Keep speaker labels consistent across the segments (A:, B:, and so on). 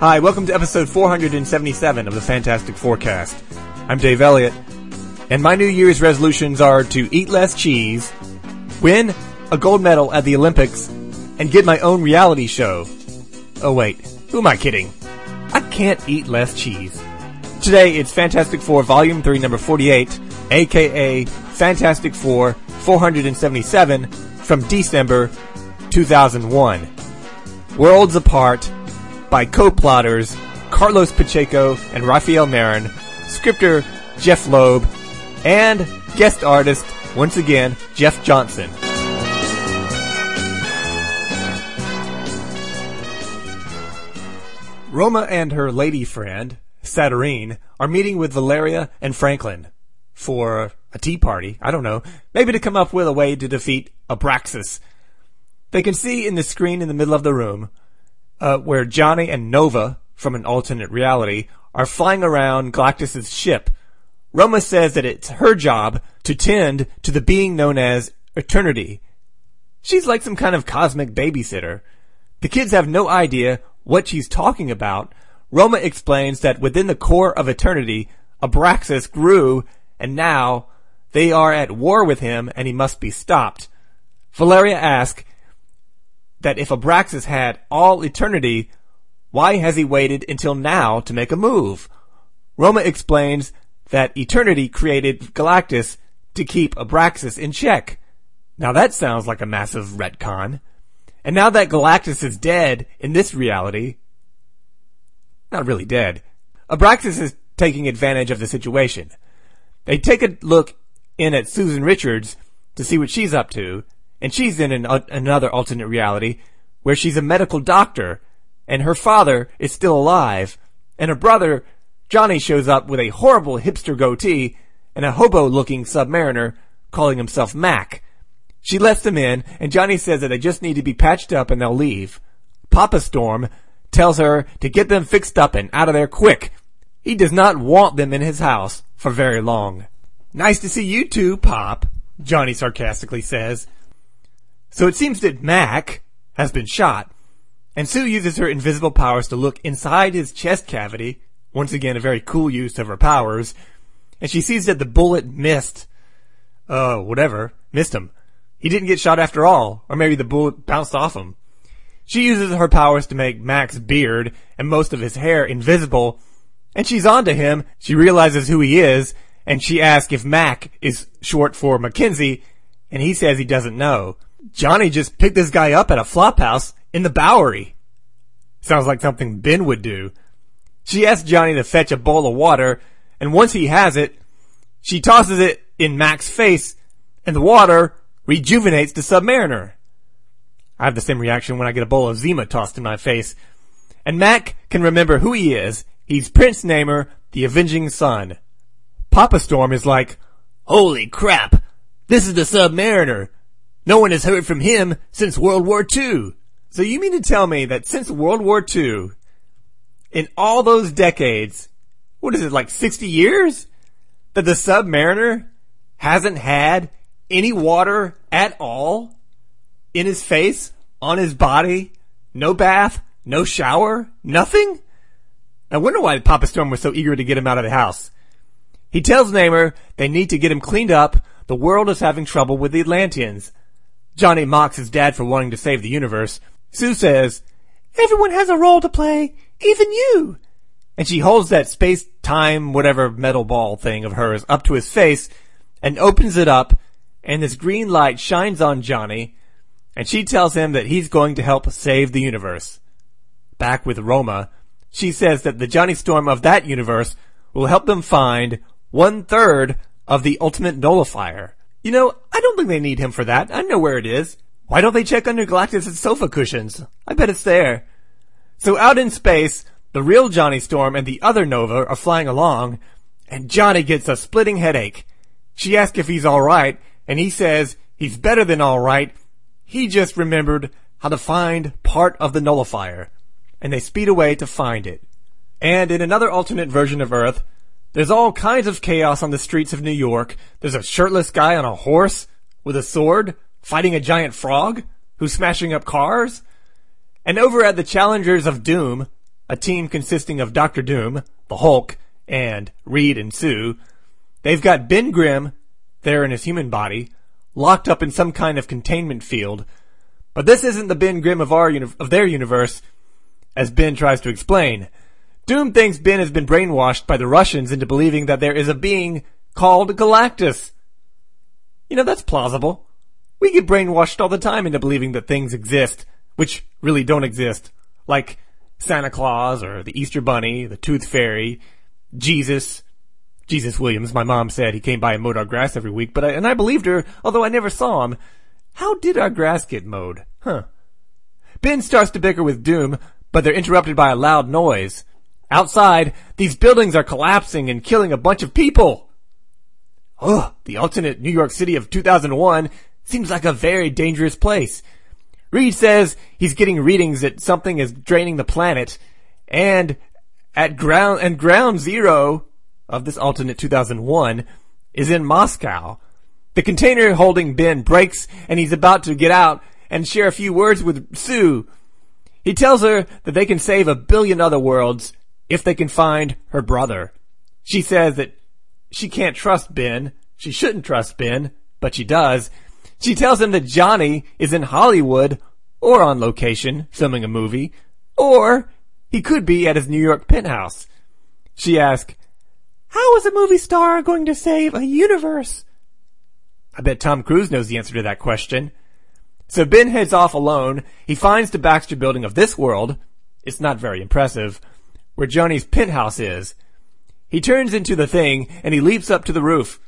A: Hi, welcome to episode 477 of the Fantastic Fourcast. I'm Dave Elliott, and my New Year's resolutions are to eat less cheese, win a gold medal at the Olympics, and get my own reality show. Oh wait, who am I kidding? I can't eat less cheese. Today it's Fantastic Four Volume 3 number 48, aka Fantastic Four 477 from December 2001. Worlds Apart by co-plotters Carlos Pacheco and Rafael Marin, scripter Jeph Loeb, and guest artist, once again, Jeff Johnson. Roma and her lady friend, Saturnine, are meeting with Valeria and Franklin for a tea party. I don't know. Maybe to come up with a way to defeat Abraxas. They can see in the screen in the middle of the room uh, where Johnny and Nova from an alternate reality are flying around Galactus's ship. Roma says that it's her job to tend to the being known as Eternity. She's like some kind of cosmic babysitter. The kids have no idea what she's talking about. Roma explains that within the core of Eternity, Abraxas grew and now they are at war with him and he must be stopped. Valeria asks that if Abraxas had all eternity, why has he waited until now to make a move? Roma explains that eternity created Galactus to keep Abraxas in check. Now that sounds like a massive retcon. And now that Galactus is dead in this reality, not really dead, Abraxas is taking advantage of the situation. They take a look in at Susan Richards to see what she's up to, and she's in an, uh, another alternate reality where she's a medical doctor and her father is still alive and her brother Johnny shows up with a horrible hipster goatee and a hobo looking submariner calling himself Mac. She lets them in and Johnny says that they just need to be patched up and they'll leave. Papa Storm tells her to get them fixed up and out of there quick. He does not want them in his house for very long. Nice to see you too, Pop, Johnny sarcastically says. So it seems that Mac has been shot, and Sue uses her invisible powers to look inside his chest cavity, once again a very cool use of her powers, and she sees that the bullet missed, uh, whatever, missed him. He didn't get shot after all, or maybe the bullet bounced off him. She uses her powers to make Mac's beard and most of his hair invisible, and she's onto him. She realizes who he is, and she asks if Mac is short for Mackenzie, and he says he doesn't know. Johnny just picked this guy up at a flop house in the Bowery. Sounds like something Ben would do. She asks Johnny to fetch a bowl of water, and once he has it, she tosses it in Mac's face, and the water rejuvenates the Submariner. I have the same reaction when I get a bowl of Zima tossed in my face. And Mac can remember who he is. He's Prince Namor, the Avenging Son. Papa Storm is like, Holy crap! This is the Submariner! No one has heard from him since World War II. So you mean to tell me that since World War II, in all those decades, what is it, like 60 years? That the Submariner hasn't had any water at all in his face, on his body, no bath, no shower, nothing? I wonder why Papa Storm was so eager to get him out of the house. He tells Namor they need to get him cleaned up. The world is having trouble with the Atlanteans. Johnny mocks his dad for wanting to save the universe. Sue says, Everyone has a role to play, even you. And she holds that space-time whatever metal ball thing of hers up to his face and opens it up and this green light shines on Johnny and she tells him that he's going to help save the universe. Back with Roma, she says that the Johnny Storm of that universe will help them find one third of the ultimate nullifier. You know, I don't think they need him for that. I know where it is. Why don't they check under Galactus' sofa cushions? I bet it's there. So out in space, the real Johnny Storm and the other Nova are flying along, and Johnny gets a splitting headache. She asks if he's alright, and he says he's better than alright. He just remembered how to find part of the nullifier, and they speed away to find it. And in another alternate version of Earth, there's all kinds of chaos on the streets of New York. There's a shirtless guy on a horse with a sword fighting a giant frog who's smashing up cars. And over at the Challengers of Doom, a team consisting of Doctor Doom, the Hulk, and Reed and Sue. They've got Ben Grimm, there in his human body, locked up in some kind of containment field. But this isn't the Ben Grimm of our of their universe, as Ben tries to explain. Doom thinks Ben has been brainwashed by the Russians into believing that there is a being called Galactus. You know, that's plausible. We get brainwashed all the time into believing that things exist, which really don't exist. Like Santa Claus or the Easter Bunny, the Tooth Fairy, Jesus, Jesus Williams. My mom said he came by and mowed our grass every week, but I, and I believed her, although I never saw him. How did our grass get mowed? Huh. Ben starts to bicker with Doom, but they're interrupted by a loud noise. Outside, these buildings are collapsing and killing a bunch of people. Ugh, the alternate New York City of 2001 seems like a very dangerous place. Reed says he's getting readings that something is draining the planet, and at ground and ground zero of this alternate 2001 is in Moscow. The container holding Ben breaks, and he's about to get out and share a few words with Sue. He tells her that they can save a billion other worlds if they can find her brother. She says that she can't trust Ben. She shouldn't trust Ben, but she does. She tells him that Johnny is in Hollywood or on location filming a movie, or he could be at his New York penthouse. She asks, how is a movie star going to save a universe? I bet Tom Cruise knows the answer to that question. So Ben heads off alone. He finds the Baxter building of this world. It's not very impressive. Where Johnny's penthouse is. He turns into the thing and he leaps up to the roof.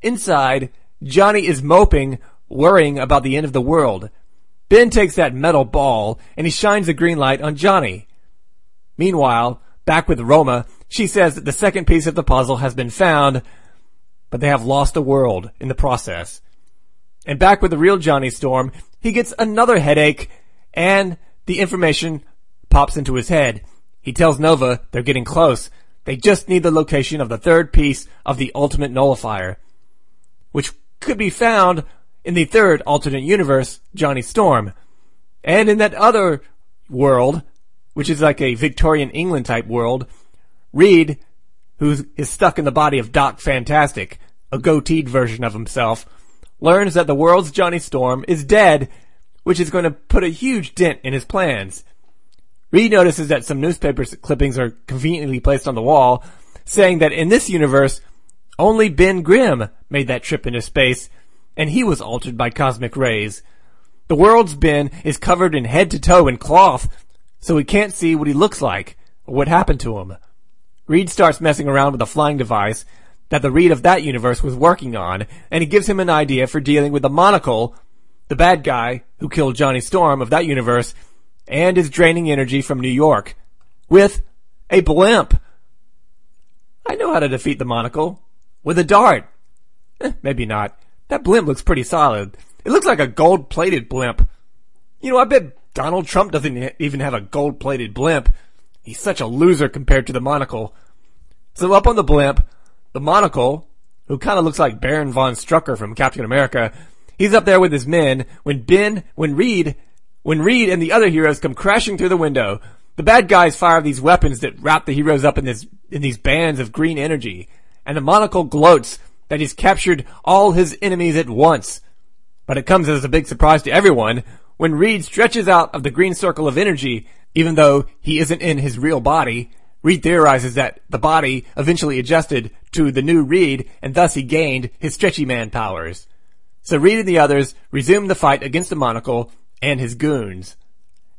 A: Inside, Johnny is moping, worrying about the end of the world. Ben takes that metal ball and he shines a green light on Johnny. Meanwhile, back with Roma, she says that the second piece of the puzzle has been found, but they have lost the world in the process. And back with the real Johnny Storm, he gets another headache and the information pops into his head. He tells Nova they're getting close. They just need the location of the third piece of the ultimate nullifier, which could be found in the third alternate universe, Johnny Storm. And in that other world, which is like a Victorian England type world, Reed, who is stuck in the body of Doc Fantastic, a goateed version of himself, learns that the world's Johnny Storm is dead, which is going to put a huge dent in his plans. Reed notices that some newspaper clippings are conveniently placed on the wall, saying that in this universe, only Ben Grimm made that trip into space, and he was altered by cosmic rays. The world's Ben is covered in head to toe in cloth, so we can't see what he looks like, or what happened to him. Reed starts messing around with a flying device that the Reed of that universe was working on, and he gives him an idea for dealing with the monocle, the bad guy who killed Johnny Storm of that universe, and is draining energy from New York, with a blimp. I know how to defeat the monocle. With a dart. Eh, maybe not. That blimp looks pretty solid. It looks like a gold-plated blimp. You know, I bet Donald Trump doesn't even have a gold-plated blimp. He's such a loser compared to the monocle. So up on the blimp, the monocle, who kind of looks like Baron von Strucker from Captain America, he's up there with his men when Ben, when Reed, when Reed and the other heroes come crashing through the window. The bad guys fire these weapons that wrap the heroes up in this, in these bands of green energy. And the monocle gloats that he's captured all his enemies at once. But it comes as a big surprise to everyone when Reed stretches out of the green circle of energy even though he isn't in his real body, Reed theorizes that the body eventually adjusted to the new Reed and thus he gained his stretchy man powers. So Reed and the others resume the fight against the monocle and his goons.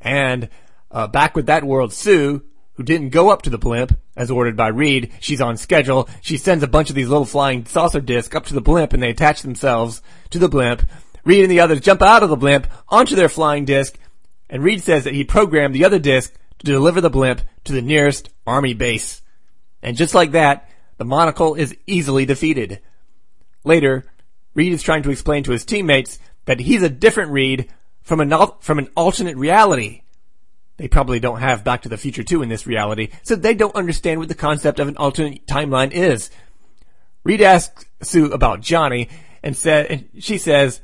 A: And uh, back with that world, Sue, who didn't go up to the blimp as ordered by Reed, she's on schedule. She sends a bunch of these little flying saucer discs up to the blimp and they attach themselves to the blimp. Reed and the others jump out of the blimp onto their flying disc and Reed says that he programmed the other disc to deliver the blimp to the nearest army base. And just like that, the monocle is easily defeated. Later, Reed is trying to explain to his teammates that he's a different Reed from an, from an alternate reality. They probably don't have Back to the Future 2 in this reality, so they don't understand what the concept of an alternate timeline is. Reed asks Sue about Johnny, and said, and she says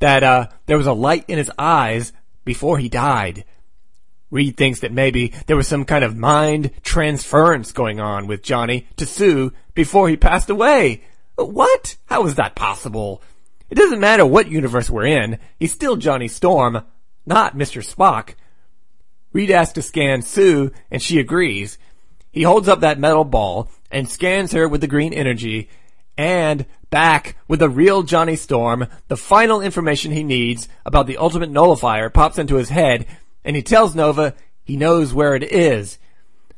A: that, uh, there was a light in his eyes before he died. Reed thinks that maybe there was some kind of mind transference going on with Johnny to Sue before he passed away. What? How is that possible? It doesn't matter what universe we're in, he's still Johnny Storm, not Mr. Spock. Reed asks to scan Sue, and she agrees. He holds up that metal ball and scans her with the green energy, and back with the real Johnny Storm, the final information he needs about the ultimate nullifier pops into his head, and he tells Nova he knows where it is.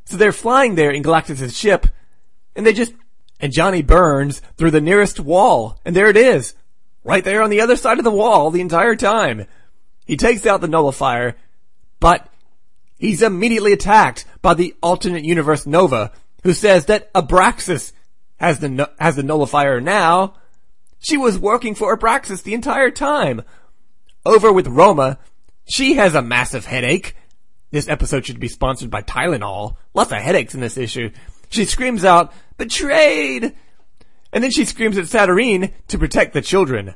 A: So they're flying there in Galactus' ship, and they just, and Johnny burns through the nearest wall, and there it is. Right there on the other side of the wall the entire time. He takes out the nullifier, but he's immediately attacked by the alternate universe Nova, who says that Abraxas has the, has the nullifier now. She was working for Abraxas the entire time. Over with Roma, she has a massive headache. This episode should be sponsored by Tylenol. Lots of headaches in this issue. She screams out, betrayed! And then she screams at Saturnine to protect the children.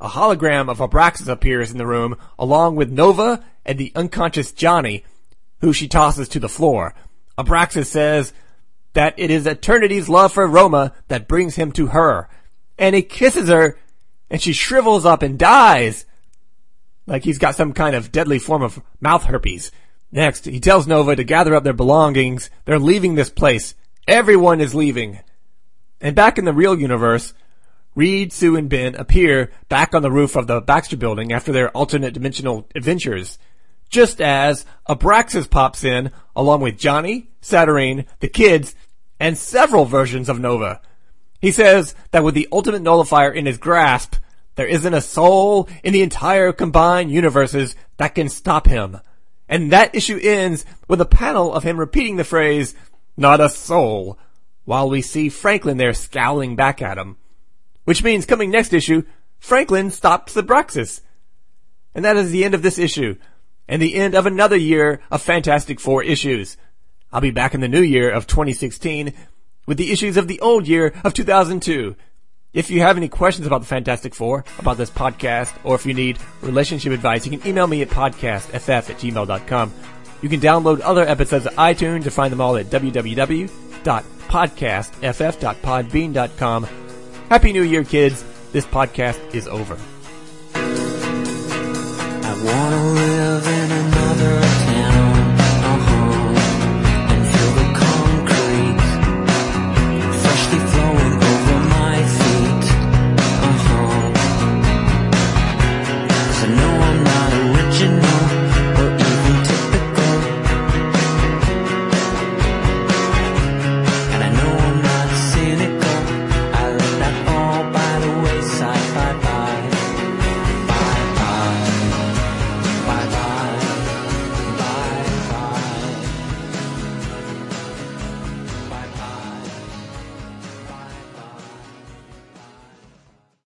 A: A hologram of Abraxas appears in the room, along with Nova and the unconscious Johnny, who she tosses to the floor. Abraxas says that it is Eternity's love for Roma that brings him to her. And he kisses her, and she shrivels up and dies. Like he's got some kind of deadly form of mouth herpes. Next, he tells Nova to gather up their belongings. They're leaving this place. Everyone is leaving. And back in the real universe, Reed, Sue, and Ben appear back on the roof of the Baxter building after their alternate dimensional adventures. Just as Abraxas pops in along with Johnny, Saturnine, the kids, and several versions of Nova. He says that with the ultimate nullifier in his grasp, there isn't a soul in the entire combined universes that can stop him. And that issue ends with a panel of him repeating the phrase, not a soul, while we see Franklin there scowling back at him. Which means coming next issue, Franklin stops Abraxas. And that is the end of this issue, and the end of another year of Fantastic Four issues. I'll be back in the new year of 2016 with the issues of the old year of 2002. If you have any questions about the Fantastic Four, about this podcast, or if you need relationship advice, you can email me at podcastff at gmail.com. You can download other episodes of iTunes or find them all at www.podcastff.podbean.com. Happy New Year, kids. This podcast is over.
B: I wanna live in